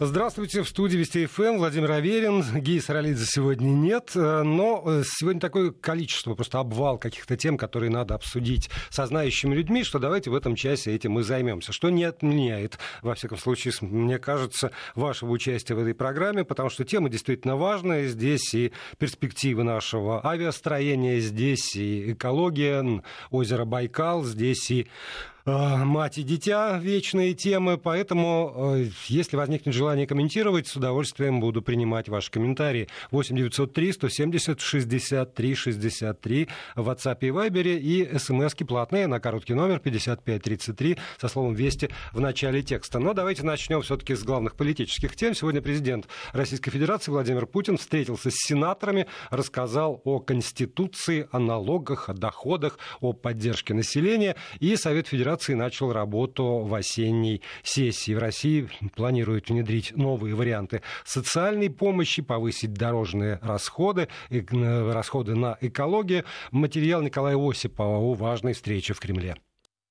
Здравствуйте, в студии Вести ФМ Владимир Аверин. Геи Саралидзе сегодня нет, э, но э, сегодня такое количество, просто обвал каких-то тем, которые надо обсудить со знающими людьми, что давайте в этом часе этим мы займемся. Что не отменяет, во всяком случае, мне кажется, вашего участия в этой программе, потому что тема действительно важная. Здесь и перспективы нашего авиастроения, здесь и экология, озеро Байкал, здесь и мать и дитя вечные темы, поэтому, э, если возникнет желание комментировать, с удовольствием буду принимать ваши комментарии. 8 903 170 63 63 в WhatsApp и Viber и смски платные на короткий номер 5533 со словом «Вести» в начале текста. Но давайте начнем все-таки с главных политических тем. Сегодня президент Российской Федерации Владимир Путин встретился с сенаторами, рассказал о Конституции, о налогах, о доходах, о поддержке населения. И Совет Федерации Федерации начал работу в осенней сессии. В России планируют внедрить новые варианты социальной помощи, повысить дорожные расходы, расходы на экологию. Материал Николая Осипова о важной встрече в Кремле.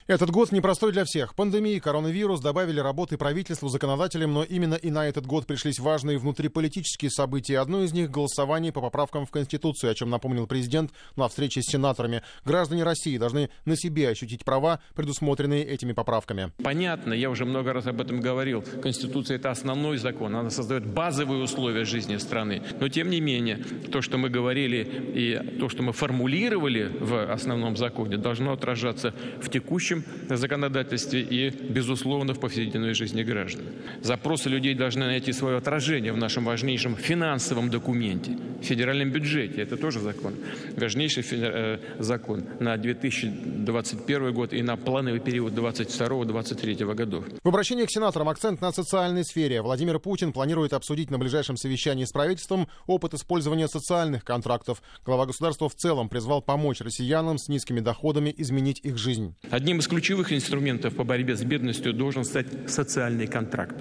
Этот год непростой для всех. Пандемия и коронавирус добавили работы правительству, законодателям, но именно и на этот год пришлись важные внутриполитические события. Одно из них — голосование по поправкам в Конституцию, о чем напомнил президент на встрече с сенаторами. Граждане России должны на себе ощутить права, предусмотренные этими поправками. Понятно, я уже много раз об этом говорил. Конституция — это основной закон, она создает базовые условия жизни страны. Но, тем не менее, то, что мы говорили и то, что мы формулировали в основном законе, должно отражаться в текущем текущем законодательстве и, безусловно, в повседневной жизни граждан. Запросы людей должны найти свое отражение в нашем важнейшем финансовом документе, федеральном бюджете. Это тоже закон. Важнейший э, закон на 2021 год и на плановый период 2022-2023 годов. В обращении к сенаторам акцент на социальной сфере. Владимир Путин планирует обсудить на ближайшем совещании с правительством опыт использования социальных контрактов. Глава государства в целом призвал помочь россиянам с низкими доходами изменить их жизнь. Одним из из ключевых инструментов по борьбе с бедностью должен стать социальный контракт.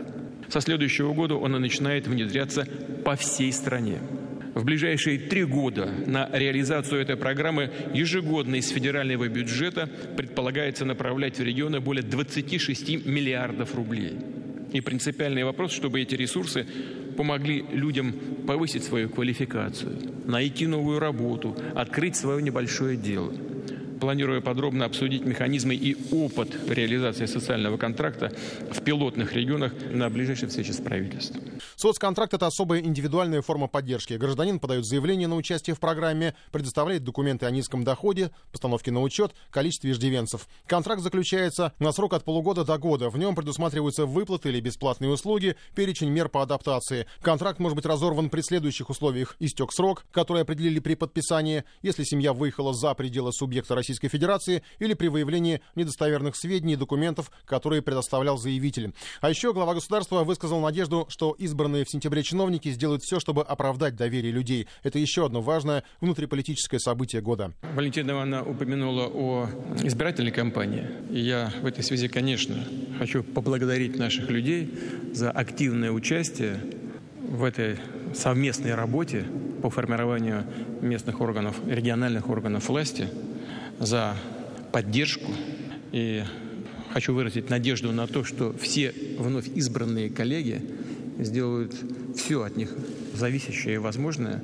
Со следующего года он начинает внедряться по всей стране. В ближайшие три года на реализацию этой программы ежегодно из федерального бюджета предполагается направлять в регионы более 26 миллиардов рублей. И принципиальный вопрос, чтобы эти ресурсы помогли людям повысить свою квалификацию, найти новую работу, открыть свое небольшое дело – планирую подробно обсудить механизмы и опыт реализации социального контракта в пилотных регионах на ближайшей встрече с правительством. Соцконтракт – это особая индивидуальная форма поддержки. Гражданин подает заявление на участие в программе, предоставляет документы о низком доходе, постановке на учет, количестве иждивенцев. Контракт заключается на срок от полугода до года. В нем предусматриваются выплаты или бесплатные услуги, перечень мер по адаптации. Контракт может быть разорван при следующих условиях. Истек срок, который определили при подписании, если семья выехала за пределы субъекта Российской Федерации или при выявлении недостоверных сведений и документов, которые предоставлял заявитель. А еще глава государства высказал надежду, что избранные в сентябре чиновники сделают все, чтобы оправдать доверие людей. Это еще одно важное внутриполитическое событие года. Валентина Ивановна упомянула о избирательной кампании. И я в этой связи, конечно, хочу поблагодарить наших людей за активное участие в этой совместной работе по формированию местных органов, региональных органов власти – за поддержку и хочу выразить надежду на то, что все вновь избранные коллеги сделают все от них зависящее и возможное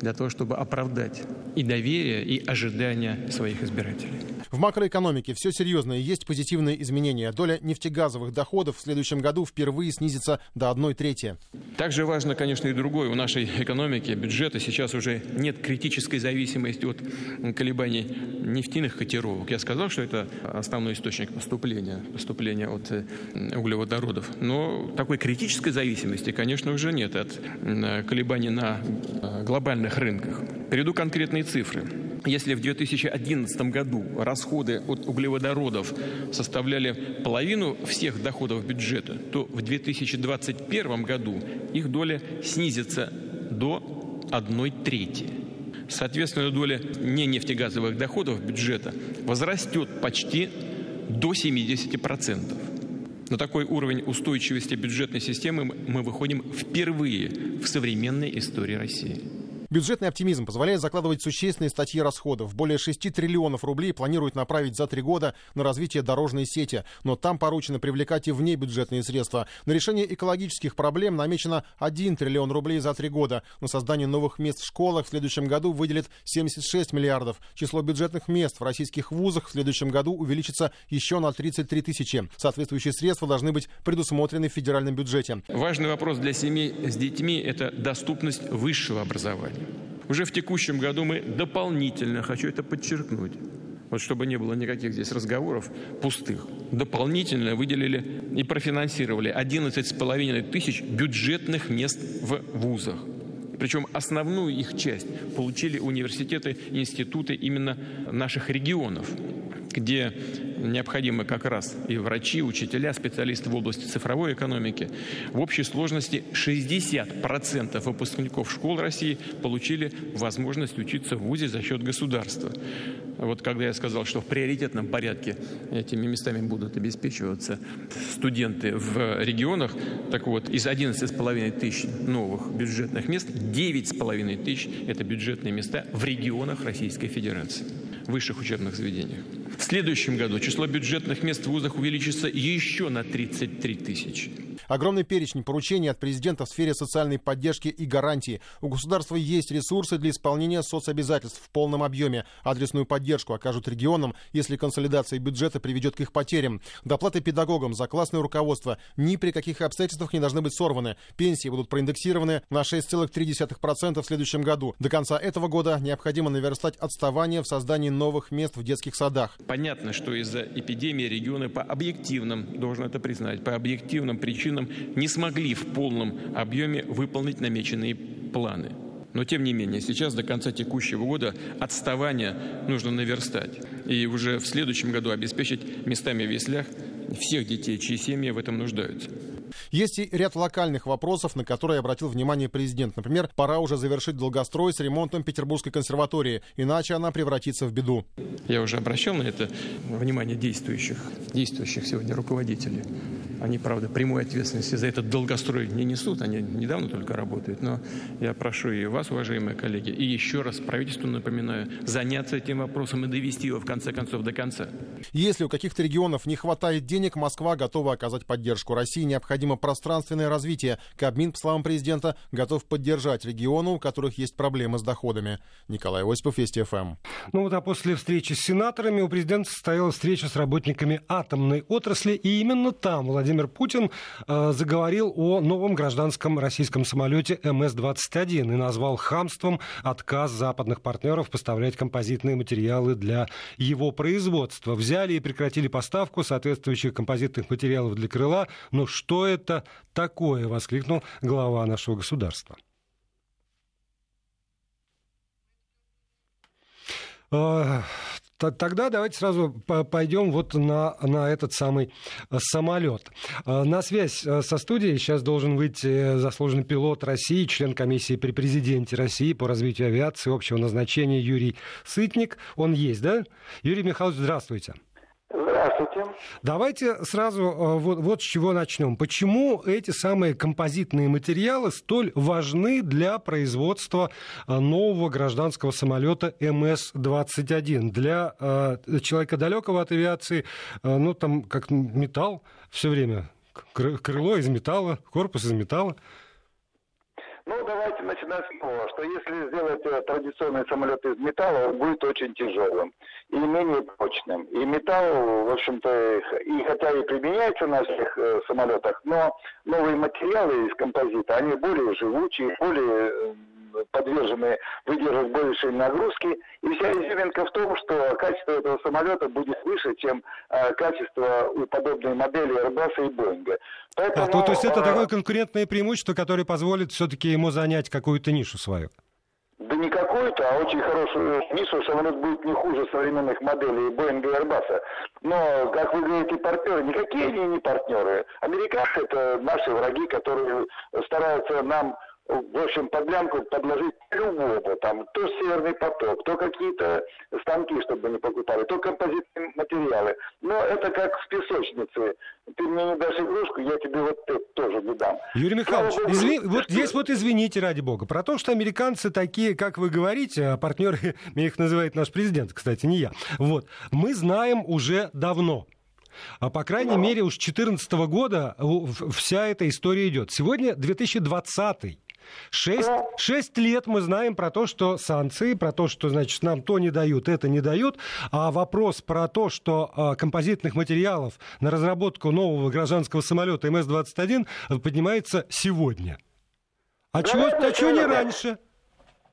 для того, чтобы оправдать и доверие, и ожидания своих избирателей. В макроэкономике все серьезно есть позитивные изменения. Доля нефтегазовых доходов в следующем году впервые снизится до одной трети. Также важно, конечно, и другое. У нашей экономики, бюджета сейчас уже нет критической зависимости от колебаний нефтяных котировок. Я сказал, что это основной источник поступления, поступления от э, углеводородов. Но такой критической зависимости, конечно, уже нет от колебаний на э, глобальных рынках. Приведу конкретные цифры. Если в 2011 году расходы от углеводородов составляли половину всех доходов бюджета, то в 2021 году их доля снизится до одной трети. Соответственно, доля не нефтегазовых доходов бюджета возрастет почти до 70%. На такой уровень устойчивости бюджетной системы мы выходим впервые в современной истории России. Бюджетный оптимизм позволяет закладывать существенные статьи расходов. Более 6 триллионов рублей планируют направить за три года на развитие дорожной сети. Но там поручено привлекать и внебюджетные средства. На решение экологических проблем намечено 1 триллион рублей за три года. На создание новых мест в школах в следующем году выделит 76 миллиардов. Число бюджетных мест в российских вузах в следующем году увеличится еще на 33 тысячи. Соответствующие средства должны быть предусмотрены в федеральном бюджете. Важный вопрос для семей с детьми – это доступность высшего образования. Уже в текущем году мы дополнительно, хочу это подчеркнуть, вот чтобы не было никаких здесь разговоров пустых, дополнительно выделили и профинансировали 11,5 тысяч бюджетных мест в вузах. Причем основную их часть получили университеты, институты именно наших регионов где необходимы как раз и врачи, учителя, специалисты в области цифровой экономики. В общей сложности 60% выпускников школ России получили возможность учиться в ВУЗе за счет государства. Вот когда я сказал, что в приоритетном порядке этими местами будут обеспечиваться студенты в регионах, так вот, из 11,5 тысяч новых бюджетных мест, 9,5 тысяч – это бюджетные места в регионах Российской Федерации, в высших учебных заведениях. В следующем году число бюджетных мест в вузах увеличится еще на 33 тысячи. Огромный перечень поручений от президента в сфере социальной поддержки и гарантии. У государства есть ресурсы для исполнения соцобязательств в полном объеме. Адресную поддержку окажут регионам, если консолидация бюджета приведет к их потерям. Доплаты педагогам за классное руководство ни при каких обстоятельствах не должны быть сорваны. Пенсии будут проиндексированы на 6,3% в следующем году. До конца этого года необходимо наверстать отставание в создании новых мест в детских садах. Понятно, что из-за эпидемии регионы по объективным, должен это признать, по объективным причинам регионам не смогли в полном объеме выполнить намеченные планы. Но тем не менее, сейчас до конца текущего года отставание нужно наверстать. И уже в следующем году обеспечить местами в яслях всех детей, чьи семьи в этом нуждаются. Есть и ряд локальных вопросов, на которые обратил внимание президент. Например, пора уже завершить долгострой с ремонтом Петербургской консерватории, иначе она превратится в беду. Я уже обращал на это внимание действующих, действующих сегодня руководителей. Они, правда, прямой ответственности за этот долгострой не несут, они недавно только работают, но я прошу и вас, уважаемые коллеги, и еще раз правительству напоминаю, заняться этим вопросом и довести его, в конце концов, до конца. Если у каких-то регионов не хватает денег, Москва готова оказать поддержку. России необходимо пространственное развитие. Кабмин, по словам президента, готов поддержать регионы, у которых есть проблемы с доходами. Николай Осипов, Вести ФМ. Ну вот а после встречи с сенаторами у президента состоялась встреча с работниками атомной отрасли, и именно там Владимир Путин э, заговорил о новом гражданском российском самолете МС-21 и назвал хамством отказ западных партнеров поставлять композитные материалы для его производства. Взяли и прекратили поставку соответствующих композитных материалов для крыла. Но что это такое? воскликнул глава нашего государства. Э, Тогда давайте сразу пойдем вот на, на этот самый э, самолет. Э, на связь э, со студией сейчас должен выйти заслуженный пилот России, член комиссии при президенте России по развитию авиации общего назначения Юрий Сытник. Он есть, да? Юрий Михайлович, здравствуйте. Здравствуйте. Давайте сразу э, вот, вот с чего начнем. Почему эти самые композитные материалы столь важны для производства э, нового гражданского самолета МС-21? Для э, человека далекого от авиации, э, ну там как металл все время. Крыло из металла, корпус из металла. Ну, давайте начинать с того, что если сделать э, традиционный самолет из металла, он будет очень тяжелым и менее прочным. И металл, в общем-то, и хотя и применяется на всех э, самолетах, но новые материалы из композита, они более живучие, более э, подвержены выдерживать большие нагрузки. И вся изюминка в том, что качество этого самолета будет выше, чем э, качество у подобной модели Airbus и Boeing. Поэтому, а, то, то есть это э, такое конкурентное преимущество, которое позволит все-таки ему занять какую-то нишу свою? Да не какую-то, а очень хорошую нишу самолет будет не хуже современных моделей Boeing и Airbus. Но, как вы говорите, партнеры, никакие они не партнеры. Американцы это наши враги, которые стараются нам в общем, подлянку подложить любого, там, то северный поток, то какие-то станки, чтобы не покупали, то композитные материалы. Но это как в песочнице. Ты мне не дашь игрушку, я тебе вот это тоже не дам. Юрий Михайлович, Богу, изви... вот здесь вот извините, ради бога, про то, что американцы такие, как вы говорите, а партнеры, меня их называет наш президент, кстати, не я. Вот. Мы знаем уже давно. А по крайней мере, уж 2014 года вся эта история идет. Сегодня 2020. Шесть, шесть лет мы знаем про то, что санкции, про то, что, значит, нам то не дают, это не дают. А вопрос про то, что а, композитных материалов на разработку нового гражданского самолета МС-21 поднимается сегодня. А да чего, а чего не раньше?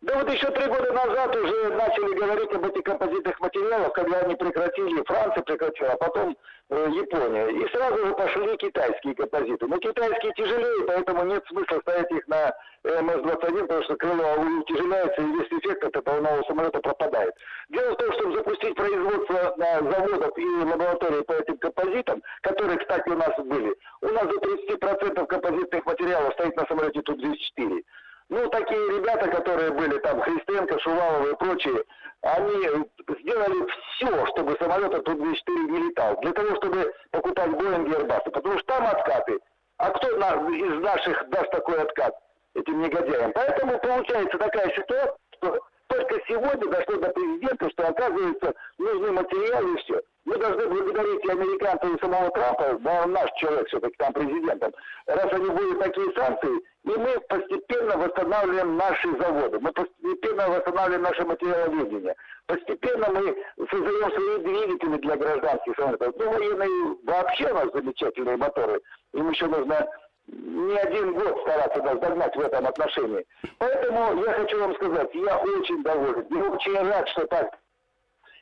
Да вот еще три года назад уже начали говорить об этих композитных материалах, когда они прекратили, Франция прекратила, а потом э, Япония. И сразу же пошли китайские композиты. Но китайские тяжелее, поэтому нет смысла ставить их на МС-21, потому что крыло утяжеляется, и весь эффект от этого нового самолета пропадает. Дело в том, чтобы запустить производство на заводах и лаборатории по этим композитам, которые, кстати, у нас были, у нас до 30% композитных материалов стоит на самолете Ту-204. Ну, такие ребята, которые были там, Христенко, Шувалова и прочие, они сделали все, чтобы самолет Ту-204 не летал, для того, чтобы покупать Боинги и Airbus, потому что там откаты. А кто из наших даст такой откат этим негодяям? Поэтому получается такая ситуация, что только сегодня дошло до президента, что, оказывается, нужны материалы и все. Мы должны благодарить и американцев, и самого Трампа, да он наш человек все-таки там президентом, раз они будут такие санкции, и мы постепенно восстанавливаем наши заводы, мы постепенно восстанавливаем наше материаловедение, постепенно мы создаем свои двигатели для гражданских самолетов. Ну, военные вообще у нас замечательные моторы, им еще нужно не один год стараться нас догнать в этом отношении. Поэтому я хочу вам сказать, я очень доволен. Я очень рад, что так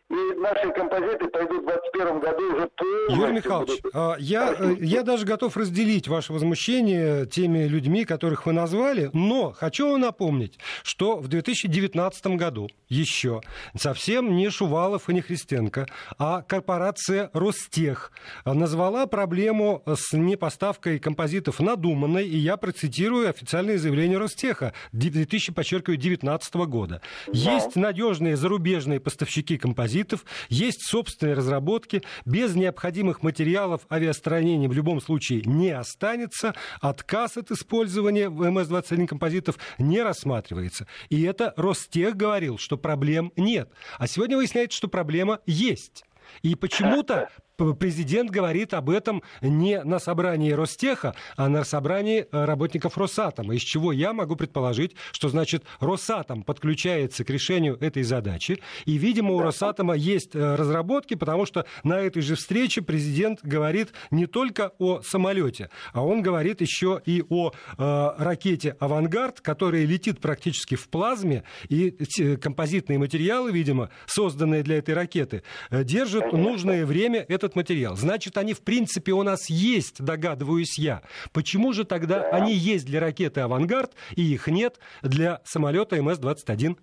и наши композиты пойдут в 2021 году уже полностью... Юрий Михайлович, будут... А, я, э, я даже готов разделить ваше возмущение теми людьми, которых вы назвали, но хочу вам напомнить, что в 2019 году еще совсем не Шувалов и не Христенко, а корпорация Ростех назвала проблему с непоставкой композитов надуманной, и я процитирую официальное заявление Ростеха 2019 года. Да. Есть надежные зарубежные поставщики композитов, композитов, есть собственные разработки, без необходимых материалов авиастроения в любом случае не останется, отказ от использования МС-21 композитов не рассматривается. И это Ростех говорил, что проблем нет. А сегодня выясняется, что проблема есть. И почему-то президент говорит об этом не на собрании Ростеха, а на собрании э, работников Росатома, из чего я могу предположить, что значит Росатом подключается к решению этой задачи, и, видимо, у Росатома есть э, разработки, потому что на этой же встрече президент говорит не только о самолете, а он говорит еще и о э, ракете «Авангард», которая летит практически в плазме, и композитные материалы, видимо, созданные для этой ракеты, держат нужное время. Этот этот материал. Значит, они в принципе у нас есть, догадываюсь я. Почему же тогда они есть для ракеты «Авангард» и их нет для самолета МС-21?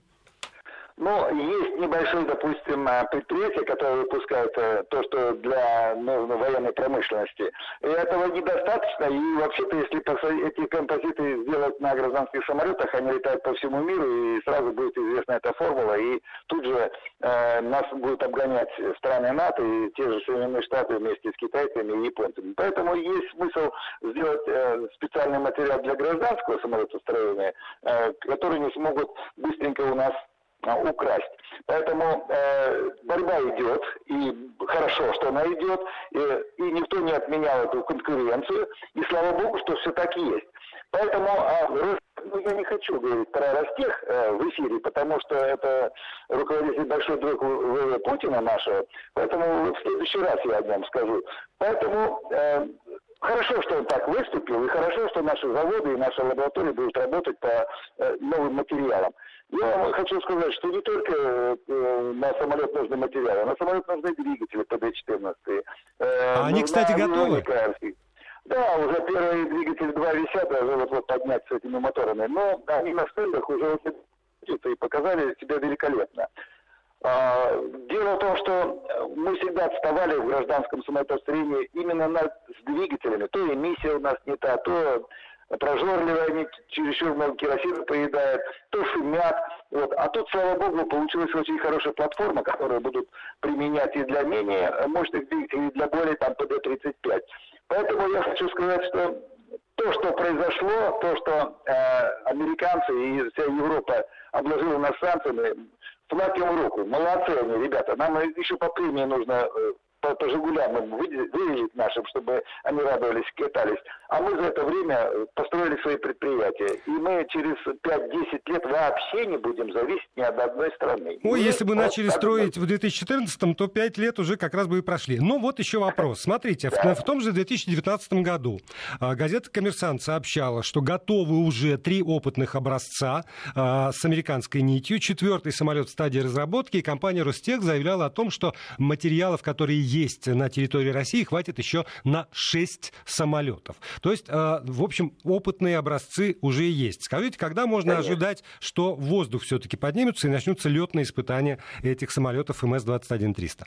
Ну, есть небольшое, допустим, э, предприятие, которое выпускает э, то, что для нужной военной промышленности. И этого недостаточно. И вообще-то, если эти композиты сделать на гражданских самолетах, они летают по всему миру, и сразу будет известна эта формула. И тут же э, нас будут обгонять страны НАТО и те же Соединенные Штаты вместе с китайцами и японцами. Поэтому есть смысл сделать э, специальный материал для гражданского самолетостроения, э, который не смогут быстренько у нас а, украсть. Поэтому э, борьба идет, и хорошо, что она идет, и, и никто не отменял эту конкуренцию, и слава богу, что все так есть. Поэтому а, ну, я не хочу говорить про Ростех э, в эфире, потому что это руководитель большой друг ВВ Путина нашего, поэтому в следующий раз я о нем скажу. Поэтому э, Хорошо, что он так выступил, и хорошо, что наши заводы и наши лаборатории будут работать по э, новым материалам. Я вам хочу сказать, что не только э, на самолет нужны материалы, а на самолет нужны двигатели ПД-14. Э, а они, кстати, готовы? Да, уже первые двигатели два висят, даже вот, вот поднять с этими моторами. Но они на стендах уже и показали себя великолепно. А, дело в том, что мы всегда отставали в гражданском самолетостроении именно над, с двигателями. То эмиссия у нас не та, то прожорливые, они чересчур много керосина поедают, то шумят. Вот. А тут, слава богу, получилась очень хорошая платформа, которую будут применять и для менее мощных двигателей, и для более там ПД-35. Поэтому я хочу сказать, что то, что произошло, то, что э, американцы и вся Европа обложила нас санкциями, флаг им руку. Молодцы они, ребята. Нам еще по премии нужно э, по, по «Жигулям» выделить нашим, чтобы они радовались, катались. А мы за это время э, построили свои предприятия. И мы через 5-10 лет вообще не будем зависеть ни от одной страны. Ой, если бы начали строить в 2014, то 5 лет уже как раз бы и прошли. Но вот еще вопрос. Смотрите, в, в том же 2019 году а, газета «Коммерсант» сообщала, что готовы уже три опытных образца а, с американской нитью. Четвертый самолет в стадии разработки. И компания «Ростех» заявляла о том, что материалов, которые есть на территории России, хватит еще на 6 самолетов. То есть, э, в общем, опытные образцы уже есть. Скажите, когда можно Конечно. ожидать, что воздух все-таки поднимется и начнутся летные испытания этих самолетов МС-21-300?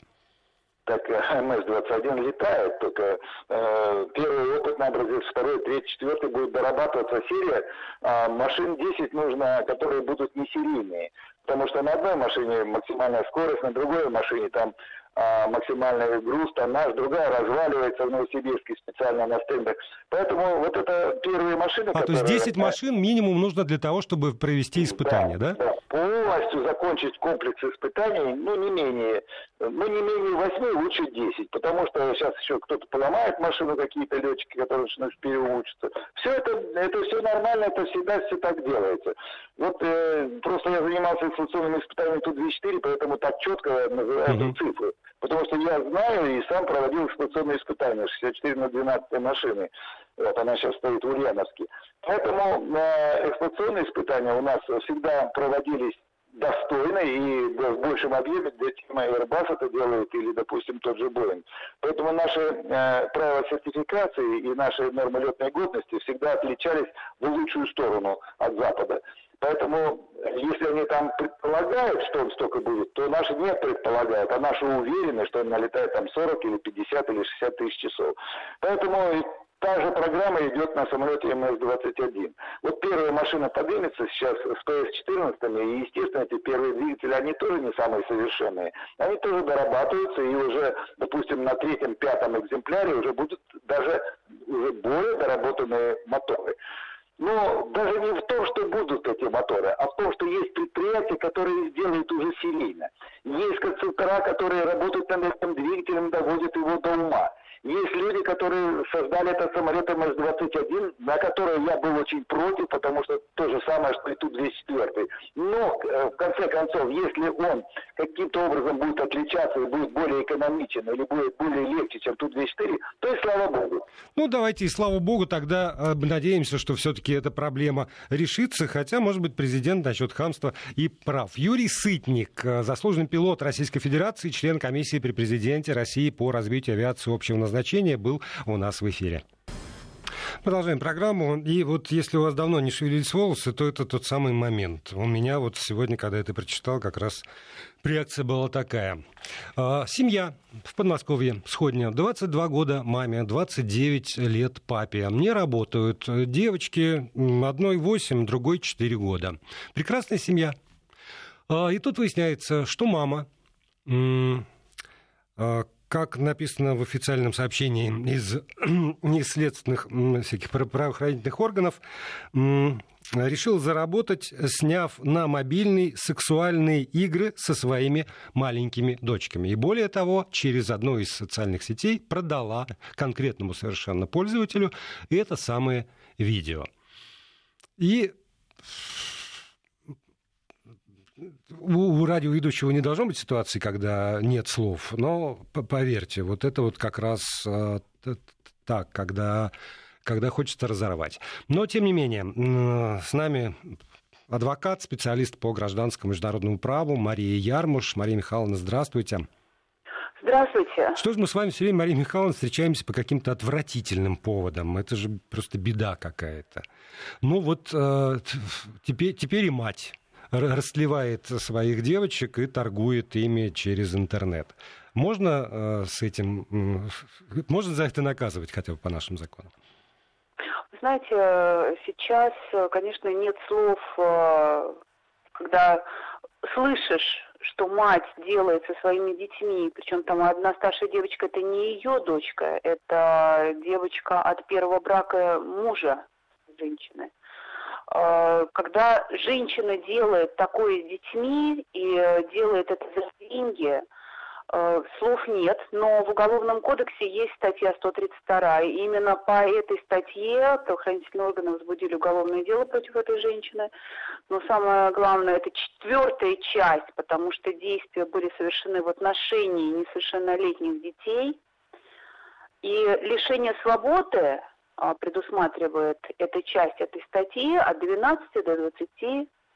так э, МС-21 летает, только э, первый опытный образец, второй, третий, четвертый будет дорабатываться серия. А машин 10 нужно, которые будут не серийные. Потому что на одной машине максимальная скорость, на другой машине там а, максимальный груз, тоннаж, другая разваливается в Новосибирске специально на стендах. Поэтому вот это первые машины, А, которые... то есть 10 машин минимум нужно для того, чтобы провести испытания, да? Да, да. полностью закончить комплекс испытаний, ну, не менее, ну, не менее 8, лучше 10, потому что сейчас еще кто-то поломает машину, какие-то летчики, которые начинают переучатся. Все это, это все нормально, это всегда все так делается. Вот э, просто я занимался инфляционными испытаниями Ту-24, поэтому так четко называю uh-huh. цифры. Потому что я знаю и сам проводил эксплуатационные испытания 64 на 12 машины. Вот она сейчас стоит в Ульяновске. Поэтому э, эксплуатационные испытания у нас всегда проводились достойно и в большем объеме, где тема Airbus это делает или, допустим, тот же Boeing. Поэтому наши э, правила сертификации и наши нормы летной годности всегда отличались в лучшую сторону от Запада. Поэтому, если они там предполагают, что он столько будет, то наши не предполагают, а наши уверены, что он налетает там 40 или 50 или 60 тысяч часов. Поэтому Та же программа идет на самолете МС-21. Вот первая машина поднимется сейчас с ПС-14, и, естественно, эти первые двигатели, они тоже не самые совершенные. Они тоже дорабатываются, и уже, допустим, на третьем-пятом экземпляре уже будут даже уже более доработанные моторы. Но даже не в том, что будут эти моторы, а в том, что есть предприятия, которые сделают уже серийно. Есть конструктора, которые работают над этим двигателем, доводят его до ума. Есть люди, которые создали этот самолет МС-21, на который я был очень против, потому что то же самое, что и Ту-204. Но, э, в конце концов, если он каким-то образом будет отличаться и будет более экономичен или будет более легче, чем Ту-204, то и слава богу. Ну, давайте и слава богу, тогда э, надеемся, что все-таки эта проблема решится, хотя, может быть, президент насчет хамства и прав. Юрий Сытник, э, заслуженный пилот Российской Федерации, член комиссии при президенте России по развитию авиации общего назначения, был у нас в эфире. Продолжаем программу. И вот если у вас давно не шевелились волосы, то это тот самый момент. У меня вот сегодня, когда я это прочитал, как раз реакция была такая. А, семья в Подмосковье, сходня, 22 года маме, 29 лет папе. Не работают. Девочки, одной 8, другой 4 года. Прекрасная семья. А, и тут выясняется, что мама а, как написано в официальном сообщении из, из всяких правоохранительных органов, решил заработать, сняв на мобильный сексуальные игры со своими маленькими дочками. И более того, через одну из социальных сетей продала конкретному совершенно пользователю это самое видео. И у радиоведущего не должно быть ситуации, когда нет слов, но поверьте, вот это вот как раз э, так, когда, когда хочется разорвать. Но, тем не менее, с нами адвокат, специалист по гражданскому международному праву Мария Ярмуш. Мария Михайловна, здравствуйте. Здравствуйте. Что же мы с вами все время, Мария Михайловна, встречаемся по каким-то отвратительным поводам? Это же просто беда какая-то. Ну вот э, теперь, теперь и мать расливает своих девочек и торгует ими через интернет. Можно э, с этим, можно за это наказывать хотя бы по нашим законам? Знаете, сейчас, конечно, нет слов, э, когда слышишь, что мать делает со своими детьми, причем там одна старшая девочка, это не ее дочка, это девочка от первого брака мужа женщины. Э, когда женщина делает такое с детьми и делает это за деньги, Э, слов нет, но в Уголовном кодексе есть статья 132. И именно по этой статье правоохранительные органы возбудили уголовное дело против этой женщины. Но самое главное, это четвертая часть, потому что действия были совершены в отношении несовершеннолетних детей. И лишение свободы предусматривает эта часть этой статьи от 12 до 20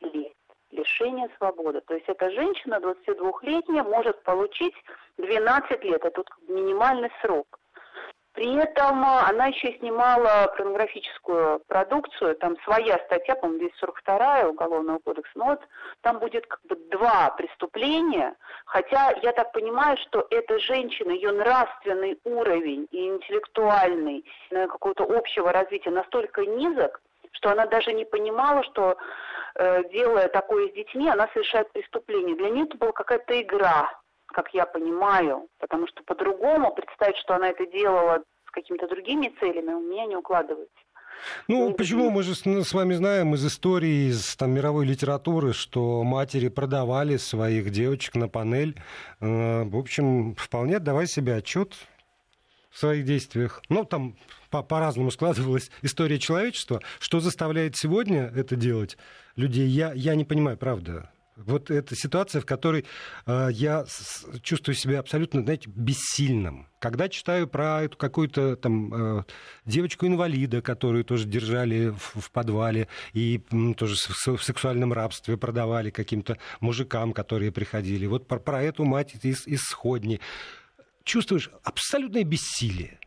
лет лишения свободы. То есть эта женщина 22-летняя может получить 12 лет, это тут минимальный срок. При этом а, она еще снимала порнографическую продукцию, там своя статья, по-моему, 242 Уголовного кодекса, но вот там будет как бы два преступления, хотя я так понимаю, что эта женщина, ее нравственный уровень и интеллектуальный, какого-то общего развития настолько низок, что она даже не понимала, что э, делая такое с детьми, она совершает преступление. Для нее это была какая-то игра, как я понимаю, потому что по-другому представить, что она это делала с какими-то другими целями, у меня не укладывается. Ну, почему? Мы же с вами знаем из истории, из там, мировой литературы, что матери продавали своих девочек на панель. Э, в общем, вполне отдавай себе отчет в своих действиях. Ну, там по- по-разному складывалась история человечества. Что заставляет сегодня это делать людей, я, я не понимаю, правда. Вот эта ситуация, в которой э, я с, чувствую себя абсолютно, знаете, бессильным. Когда читаю про эту какую-то там э, девочку-инвалида, которую тоже держали в, в подвале и м, тоже в, в сексуальном рабстве продавали каким-то мужикам, которые приходили. Вот про, про эту мать из, из сходни чувствуешь абсолютное бессилие.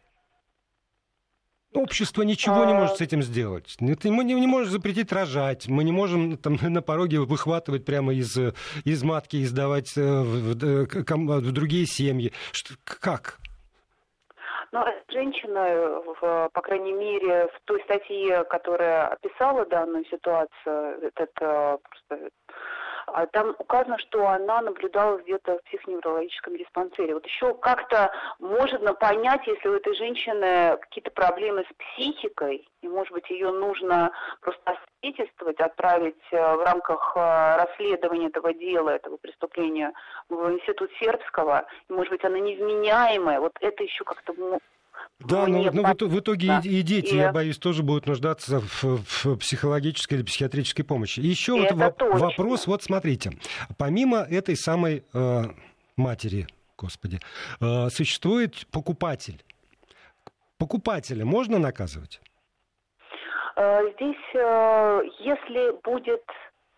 Общество ничего не может с этим сделать. Мы не, не можем запретить рожать, мы не можем там, на пороге выхватывать прямо из, из матки и сдавать в, в, в другие семьи. Что, как? Ну, женщина, в, по крайней мере, в той статье, которая описала данную ситуацию, это просто а там указано, что она наблюдалась где-то в психоневрологическом диспансере. Вот еще как-то можно понять, если у этой женщины какие-то проблемы с психикой, и, может быть, ее нужно просто освидетельствовать, отправить э, в рамках э, расследования этого дела, этого преступления в Институт Сербского, и, может быть, она невменяемая. Вот это еще как-то да, но, но в, в итоге да. и, и дети, и... я боюсь, тоже будут нуждаться в, в психологической или психиатрической помощи. Еще вот во- вопрос, вот смотрите, помимо этой самой э, матери, господи, э, существует покупатель. Покупателя можно наказывать? Э, здесь, э, если будет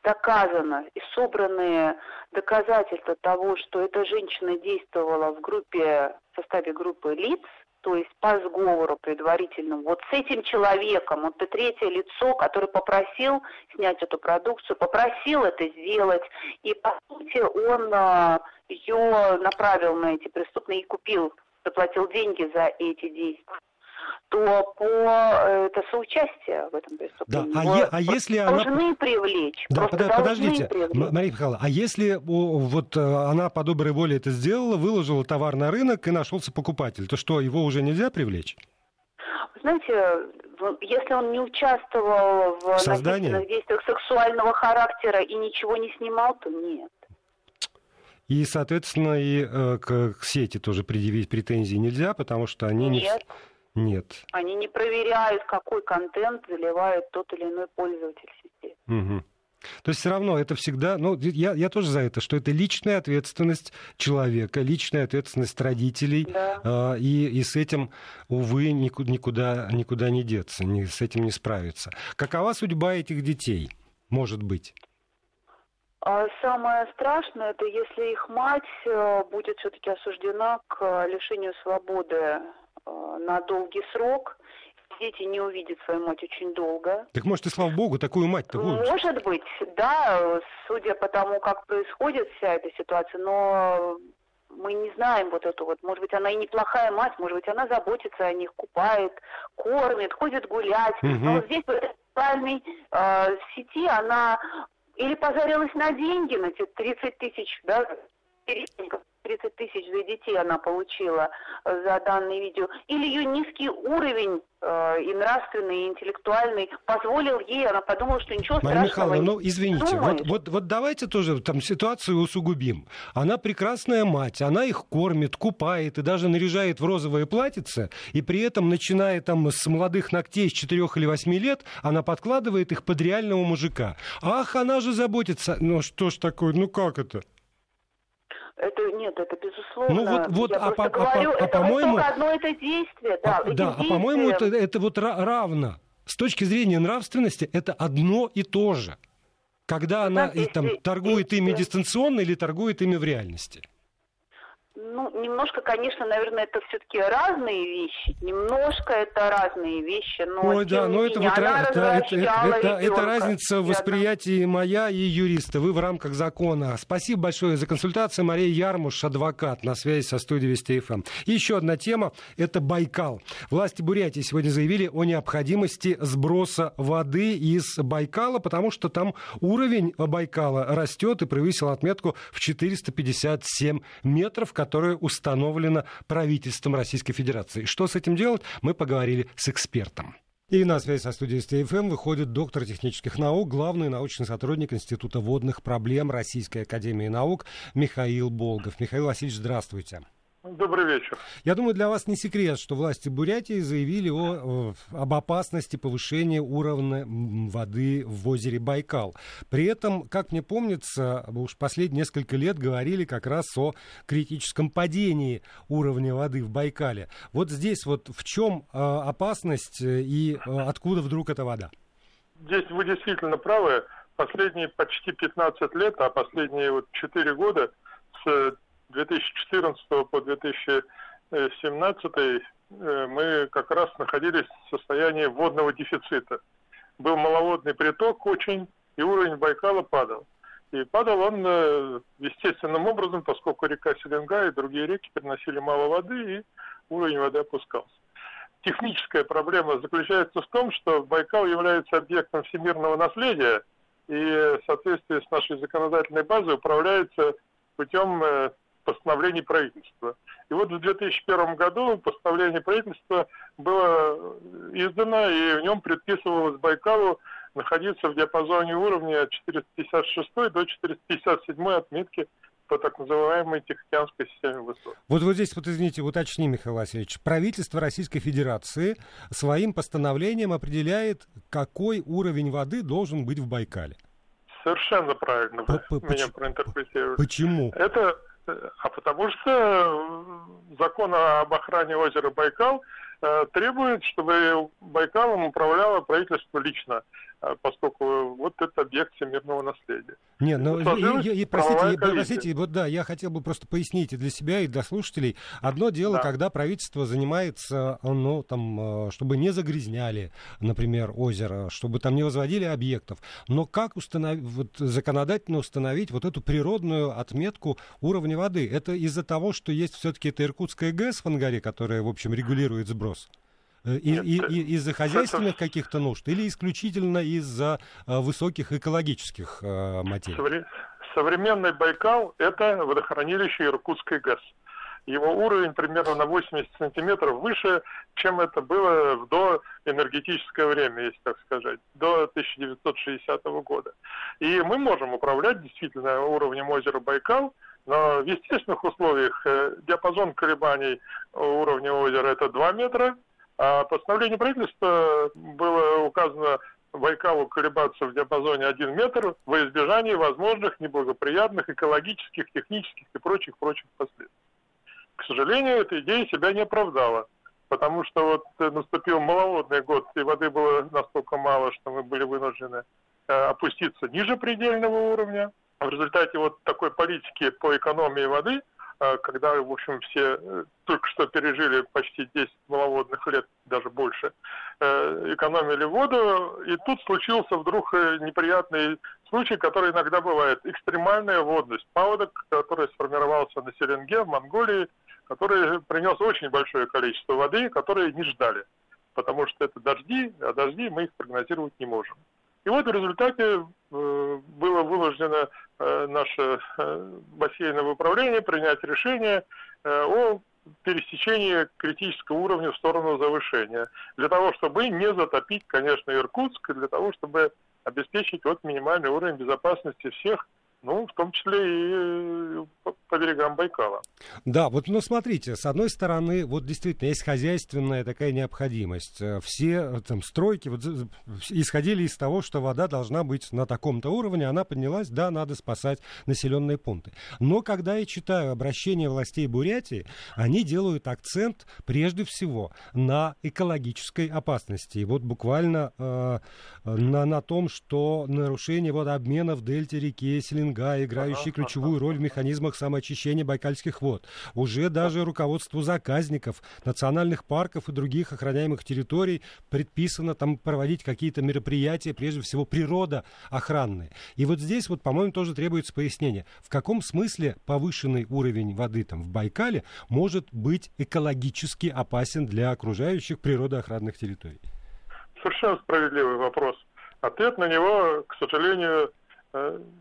доказано и собранные доказательства того, что эта женщина действовала в группе, в составе группы лиц, то есть по сговору предварительному, вот с этим человеком, вот это третье лицо, который попросил снять эту продукцию, попросил это сделать, и по сути он а, ее направил на эти преступные и купил, заплатил деньги за эти действия то по э, это соучастие в этом преступлении. Да, а, е, а если должны она... привлечь. Да, под, подождите, привлечь. Мария Михайловна, а если вот э, она по доброй воле это сделала, выложила товар на рынок и нашелся покупатель, то что, его уже нельзя привлечь? Знаете, если он не участвовал в насильственных действиях сексуального характера и ничего не снимал, то нет. И, соответственно, и э, к, к сети тоже предъявить претензии нельзя, потому что они нет. не... Нет. Они не проверяют, какой контент заливает тот или иной пользователь сети. Угу. То есть все равно это всегда, ну, я, я тоже за это, что это личная ответственность человека, личная ответственность родителей, да. э, и, и с этим, увы, никуда, никуда, никуда не деться, ни, с этим не справиться. Какова судьба этих детей, может быть? А самое страшное, это если их мать э, будет все-таки осуждена к лишению свободы Э, на долгий срок. Дети не увидят свою мать очень долго. Так может и слава богу, такую мать-то будет. Может быть, да, судя по тому, как происходит вся эта ситуация, но мы не знаем вот эту вот, может быть, она и неплохая мать, может быть, она заботится о них, купает, кормит, ходит гулять. Угу. Но вот здесь в этой социальной э, сети она или позарилась на деньги, на те 30 тысяч, да, 30 тысяч за детей она получила э, за данное видео, или ее низкий уровень э, и нравственный, и интеллектуальный позволил ей, она подумала, что ничего Мария страшного Михайловна, ну извините, вот, вот, вот давайте тоже там ситуацию усугубим. Она прекрасная мать, она их кормит, купает и даже наряжает в розовое платьице, и при этом, начиная там с молодых ногтей с 4 или 8 лет, она подкладывает их под реального мужика. Ах, она же заботится. Ну что ж такое, ну как это? Это нет, это безусловно. Ну вот, вот, Я а, просто по, говорю, а, а, это по-моему, одно это действие, да. а, да, а по-моему это, это вот равно. С точки зрения нравственности это одно и то же. Когда Ну, она и, там, торгует ими дистанционно или торгует ими в реальности. Ну, немножко, конечно, наверное, это все-таки разные вещи. Немножко это разные вещи, но Ой, да, но это вот она ра- это, это, это, разница в восприятии моя и юриста. Вы в рамках закона. Спасибо большое за консультацию. Мария Ярмуш, адвокат, на связи со студией Вести ФМ. Еще одна тема – это Байкал. Власти Бурятии сегодня заявили о необходимости сброса воды из Байкала, потому что там уровень Байкала растет и превысил отметку в 457 метров, которая установлена правительством Российской Федерации. Что с этим делать, мы поговорили с экспертом. И на связи со студией СТФМ выходит доктор технических наук, главный научный сотрудник Института водных проблем Российской Академии Наук Михаил Болгов. Михаил Васильевич, здравствуйте. Добрый вечер. Я думаю, для вас не секрет, что власти Бурятии заявили о, об опасности повышения уровня воды в озере Байкал. При этом, как мне помнится, уж последние несколько лет говорили как раз о критическом падении уровня воды в Байкале. Вот здесь вот в чем э, опасность э, и э, откуда вдруг эта вода? Здесь вы действительно правы. Последние почти 15 лет, а последние вот 4 года, с 2014 по 2017, э, мы как раз находились в состоянии водного дефицита. Был маловодный приток очень, и уровень Байкала падал. И падал он э, естественным образом, поскольку река Селенга и другие реки приносили мало воды, и уровень воды опускался. Техническая проблема заключается в том, что Байкал является объектом всемирного наследия, и в соответствии с нашей законодательной базой управляется путем э, постановлений правительства. И вот в 2001 году постановление правительства было издано, и в нем предписывалось Байкалу находиться в диапазоне уровня от 456 до 457 отметки по так называемой Тихоокеанской системе высот. Вот вот здесь, вот извините, уточни, Михаил Васильевич, правительство Российской Федерации своим постановлением определяет, какой уровень воды должен быть в Байкале. Совершенно правильно вы П- п- меня проинтерпретировали. Почему? Это, э, а потому что э, закон об охране озера Байкал э, требует, чтобы Байкалом управляло правительство лично, поскольку вот это объект всемирного наследия. Не, ну, Сложилась я- я- простите, я- простите, вот да, я хотел бы просто пояснить и для себя, и для слушателей. Одно дело, Да. когда правительство занимается, ну, там, э, чтобы не загрязняли, например, озеро, чтобы там не возводили объектов. Но как установить, вот, законодательно установить вот эту природную отметку уровня воды? Это из-за того, что есть все-таки это Иркутская ГЭС в Ангаре, которая, в общем, регулирует сброс? Э, И, Нет, и- из-за хозяйственных каких-то нужд или исключительно из-за э, высоких экологических э, материй? Совре- Современный Байкал – это водохранилище Иркутской ГЭС. Его уровень примерно на 80 сантиметров выше, чем это было в доэнергетическое время, если так сказать, до 1960 года. И мы можем управлять действительно уровнем озера Байкал, но в естественных условиях э, диапазон колебаний уровня озера – это 2 метра, а постановление правительства было указано Байкалу колебаться в диапазоне 1 метр во избежание возможных неблагоприятных экологических, технических и прочих-прочих последствий. К сожалению, эта идея себя не оправдала, потому что вот наступил маловодный год, и воды было настолько мало, что мы были вынуждены э, опуститься ниже предельного уровня. В результате вот такой политики по экономии воды когда, в общем, все э, только что пережили почти 10 маловодных лет, даже больше, э, экономили воду, и тут случился вдруг э, неприятный случай, который иногда бывает. Экстремальная водность. Паводок, который сформировался на Серенге, в Монголии, который принес очень большое количество воды, которые не ждали. Потому что это дожди, а дожди мы их прогнозировать не можем. И вот в результате э, было вынуждено э, наше э, бассейновое управление принять решение о пересечении критического уровня в сторону завышения. Для того, чтобы не затопить, конечно, Иркутск, и для того, чтобы обеспечить вот минимальный уровень безопасности всех ну, в том числе и э, по берегам Байкала. Да, вот, ну, смотрите, с одной стороны, вот действительно есть хозяйственная такая необходимость. Э, все э, там стройки вот, исходили из того, что вода должна быть на таком-то уровне, она поднялась, да, надо спасать населенные пункты. Но когда я читаю обращение властей Бурятии, они делают акцент прежде всего на экологической опасности. И вот буквально э, на, на том, что нарушение водообмена в дельте реки Селенград СНГ, играющий ключевую роль в механизмах самоочищения байкальских вод. Уже даже руководству заказников, национальных парков и других охраняемых территорий предписано там проводить какие-то мероприятия, прежде всего природа охранные. И вот здесь вот, по-моему, тоже требуется пояснение. В каком смысле повышенный уровень воды там в Байкале может быть экологически опасен для окружающих природоохранных территорий? Совершенно справедливый вопрос. Ответ на него, к сожалению,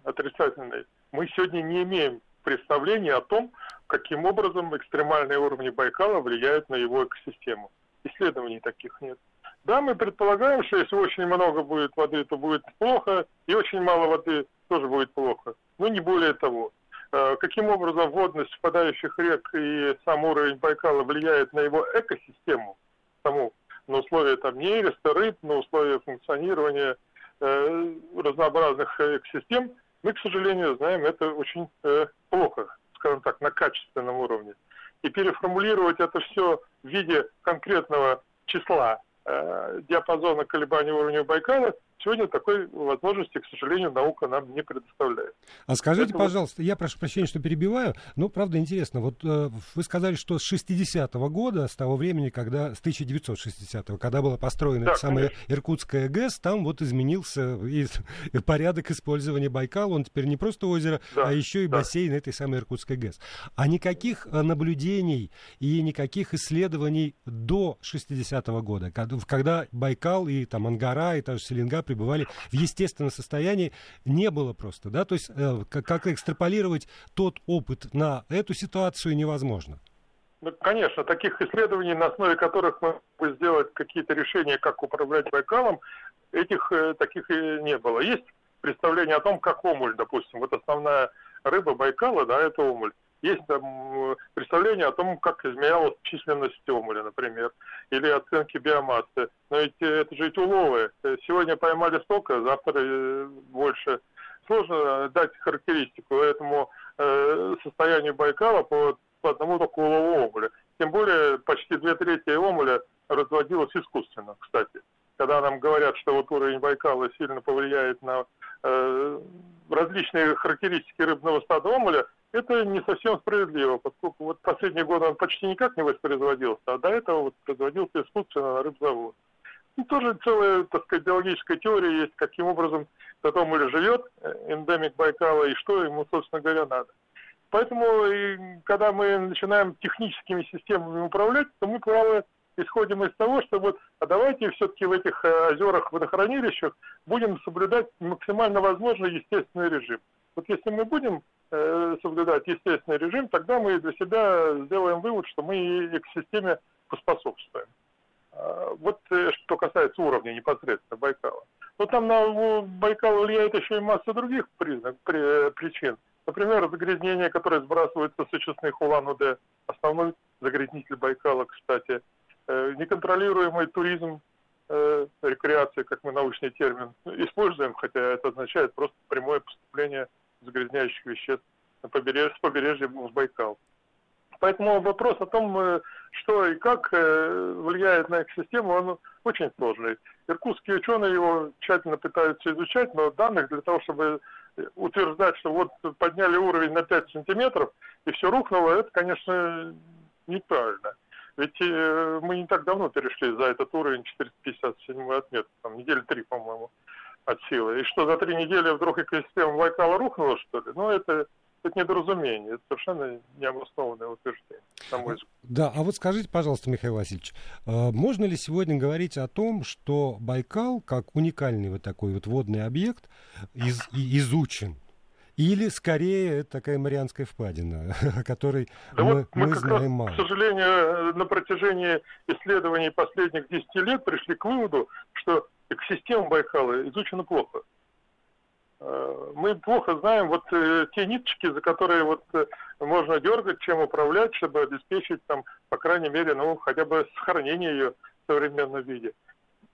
отрицательной. Мы сегодня не имеем представления о том, каким образом экстремальные уровни Байкала влияют на его экосистему. Исследований таких нет. Да, мы предполагаем, что если очень много будет воды, то будет плохо, и очень мало воды тоже будет плохо. Но не более того. Э, каким образом водность впадающих рек и сам уровень Байкала влияет на его экосистему, саму, на условия там нереста, рыб, на условия функционирования Э, разнообразных экосистем, мы, к сожалению, знаем это очень э, плохо, скажем так, на качественном уровне. И переформулировать это все в виде конкретного числа э, диапазона колебаний уровня Байкала Сегодня такой возможности, к сожалению, наука нам не предоставляет. А скажите, Это пожалуйста, я прошу прощения, что перебиваю, но правда интересно, вот э, вы сказали, что с 60-го года, с того времени, когда, с 1960-го, когда была построена да, самая Иркутская ГЭС, там вот изменился и, и порядок использования Байкала, он теперь не просто озеро, да, а еще и да. бассейн этой самой Иркутской ГЭС. А никаких э, наблюдений и никаких исследований до 60-го года, когда, когда Байкал и там Ангара и та же Селенга пребывали в естественном состоянии, не было просто, да, то есть э, как, как экстраполировать тот опыт на эту ситуацию невозможно. Ну, конечно, таких исследований, на основе которых мы бы сделать какие-то решения, как управлять Байкалом, этих э, таких и не было. Есть представление о том, как омуль, допустим, вот основная рыба Байкала, да, это омуль есть там представление о том, как изменялась численность омуля, например, или оценки биомассы. Но ведь э, это же ведь уловы. Э, сегодня поймали столько, завтра э, больше. Сложно дать характеристику этому состоянию Байкала по, по одному только улову омуля. Тем более почти две трети омуля разводилось искусственно, кстати. Когда нам говорят, что вот уровень Байкала сильно повлияет на э, различные характеристики рыбного стада омуля, это не совсем справедливо, поскольку вот последние годы он почти никак не воспроизводился, а до этого вот производился искусственно на рыбзавод. И тоже целая, так сказать, биологическая теория есть, каким образом этот омуль живет, э, эндемик Байкала, и что ему, собственно говоря, надо. Поэтому, и, когда мы начинаем техническими системами управлять, то мы, право, исходим из того, что вот, а давайте все-таки в этих э, озерах, водохранилищах будем соблюдать максимально возможный естественный режим. Вот если мы будем соблюдать естественный режим, тогда мы для себя сделаем вывод, что мы экосистеме поспособствуем. Э, вот э, что касается уровня непосредственно Байкала. Но там на Байкал влияет еще и масса других признак, при, э, причин. Например, загрязнение, которое сбрасывается с очистных Улан-Удэ, основной загрязнитель Байкала, кстати. Э, неконтролируемый туризм, э, рекреация, как мы научный термин, используем, хотя это означает просто прямое поступление загрязняющих веществ на побережье, с побережья в Байкал. Поэтому вопрос о том, э, что и как э, влияет на экосистему, он очень сложный. Иркутские ученые его тщательно пытаются изучать, но данных для того, чтобы утверждать, что вот подняли уровень на 5 сантиметров и все рухнуло, это, конечно, неправильно. Ведь э, мы не так давно перешли за этот уровень 457 отметок, там недели три, по-моему, от силы. И что, за три недели вдруг экосистема Байкала рухнула, что ли? Ну, это это недоразумение, это совершенно необоснованное утверждение, на мой взгляд. Да, а вот скажите, пожалуйста, Михаил Васильевич, а можно ли сегодня говорить о том, что Байкал, как уникальный вот такой вот водный объект, из, изучен? Или скорее это такая Марианская впадина, о которой да мы, вот мы, мы знаем мало? К сожалению, на протяжении исследований последних 10 лет пришли к выводу, что экосистема Байкала изучена плохо. Э, мы плохо знаем вот э, те ниточки, за которые вот э, можно дергать, чем управлять, чтобы обеспечить там, по крайней мере, ну, хотя бы сохранение ее в современном виде.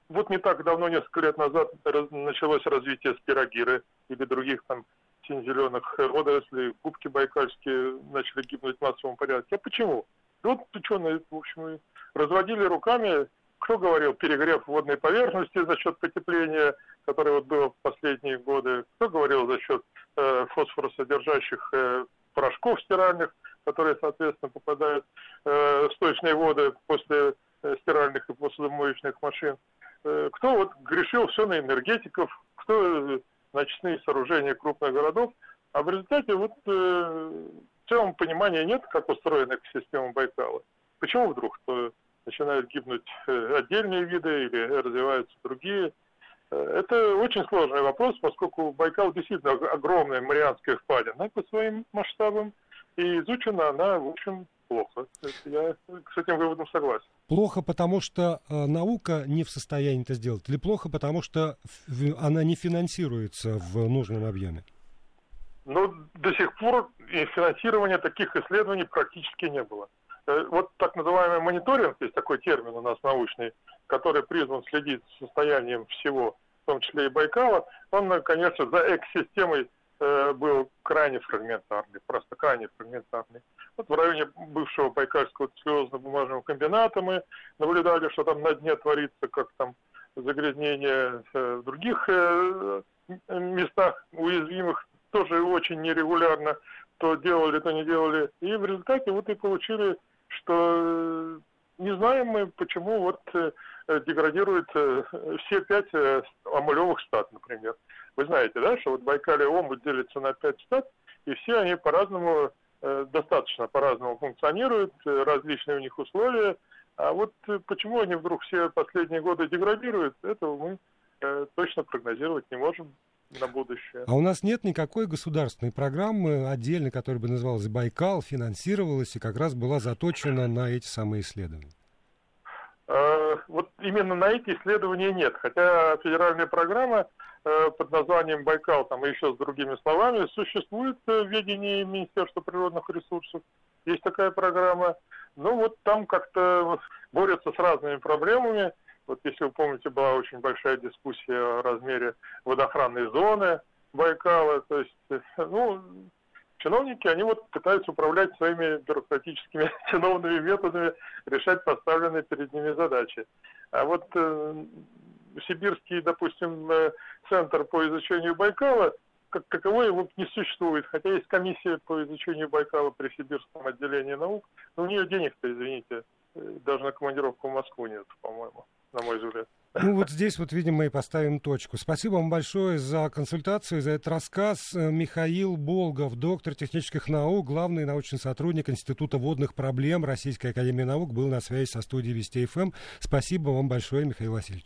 Вот не так давно, несколько лет назад, началось развитие спирогиры или других там сине-зеленых водорослей, губки байкальские начали гибнуть в массовом порядке. А почему? Вот ученые, в общем, разводили руками, кто говорил, перегрев водной поверхности за счет потепления, которое вот было в последние годы, кто говорил за счет э, фосфоросодержащих э, порошков стиральных, которые, соответственно, попадают э, в сточные воды после э, стиральных и посудомоечных машин. Э, кто вот грешил все на энергетиков, кто э, на честные сооружения крупных городов, а в результате вот э, в целом понимания нет, как устроена экосистема Байкала. Почему вдруг? Начинают гибнуть э, отдельные виды или развиваются другие. Э, это очень сложный вопрос, поскольку Байкал действительно огромная Марианская впадина по своим масштабам, и изучена она, в общем, плохо. Я с этим выводом согласен. Плохо, потому что э, наука не в состоянии это сделать, или плохо, потому что она не финансируется в нужном объеме? Ну, до сих пор финансирования таких исследований практически не было. Э, вот так называемый мониторинг, есть такой термин у нас научный, который призван следить за состоянием всего, в том числе и Байкала, он, конечно, за экосистемой э, был крайне фрагментарный, просто крайне фрагментарный. Вот в районе бывшего Байкальского целлюлозно-бумажного комбината мы наблюдали, что там на дне творится, как там загрязнение э, в других местах уязвимых, тоже очень нерегулярно, то делали, то не делали. И в результате вот и получили что э, не знаем мы, почему вот э, деградируют э, все пять амулевых стат, например. Вы знаете, да, что вот Байкалия омут делится на пять стат, и все они по-разному, достаточно по-разному функционируют, различные у них условия. А вот почему они вдруг все последние годы деградируют, этого мы точно прогнозировать не можем на будущее. А у нас нет никакой государственной программы отдельной, которая бы называлась «Байкал», финансировалась и как раз была заточена на эти самые исследования? А, вот именно на эти исследования нет. Хотя федеральная программа э, под названием «Байкал», там и еще с другими словами, существует в ведении Министерства природных ресурсов. Есть такая программа. Ну вот там как-то борются с разными проблемами. Вот если вы помните, была очень большая дискуссия о размере водоохранной зоны Байкала. То есть, ну, чиновники, они вот пытаются управлять своими бюрократическими чиновными методами, решать поставленные перед ними задачи. А вот э, сибирский, допустим, э, центр по изучению Байкала, как таковой его не существует, хотя есть комиссия по изучению Байкала при Сибирском отделении наук, но у нее денег-то, извините, э, даже на командировку в Москву нет, по-моему на мой взгляд. Ну вот здесь вот, видимо, и поставим точку. Спасибо вам большое за консультацию, за этот рассказ. Э, Михаил Болгов, доктор технических наук, главный научный сотрудник Института водных проблем Российской Академии Наук, был на связи со студией Вести ФМ. Спасибо вам большое, Михаил Васильевич.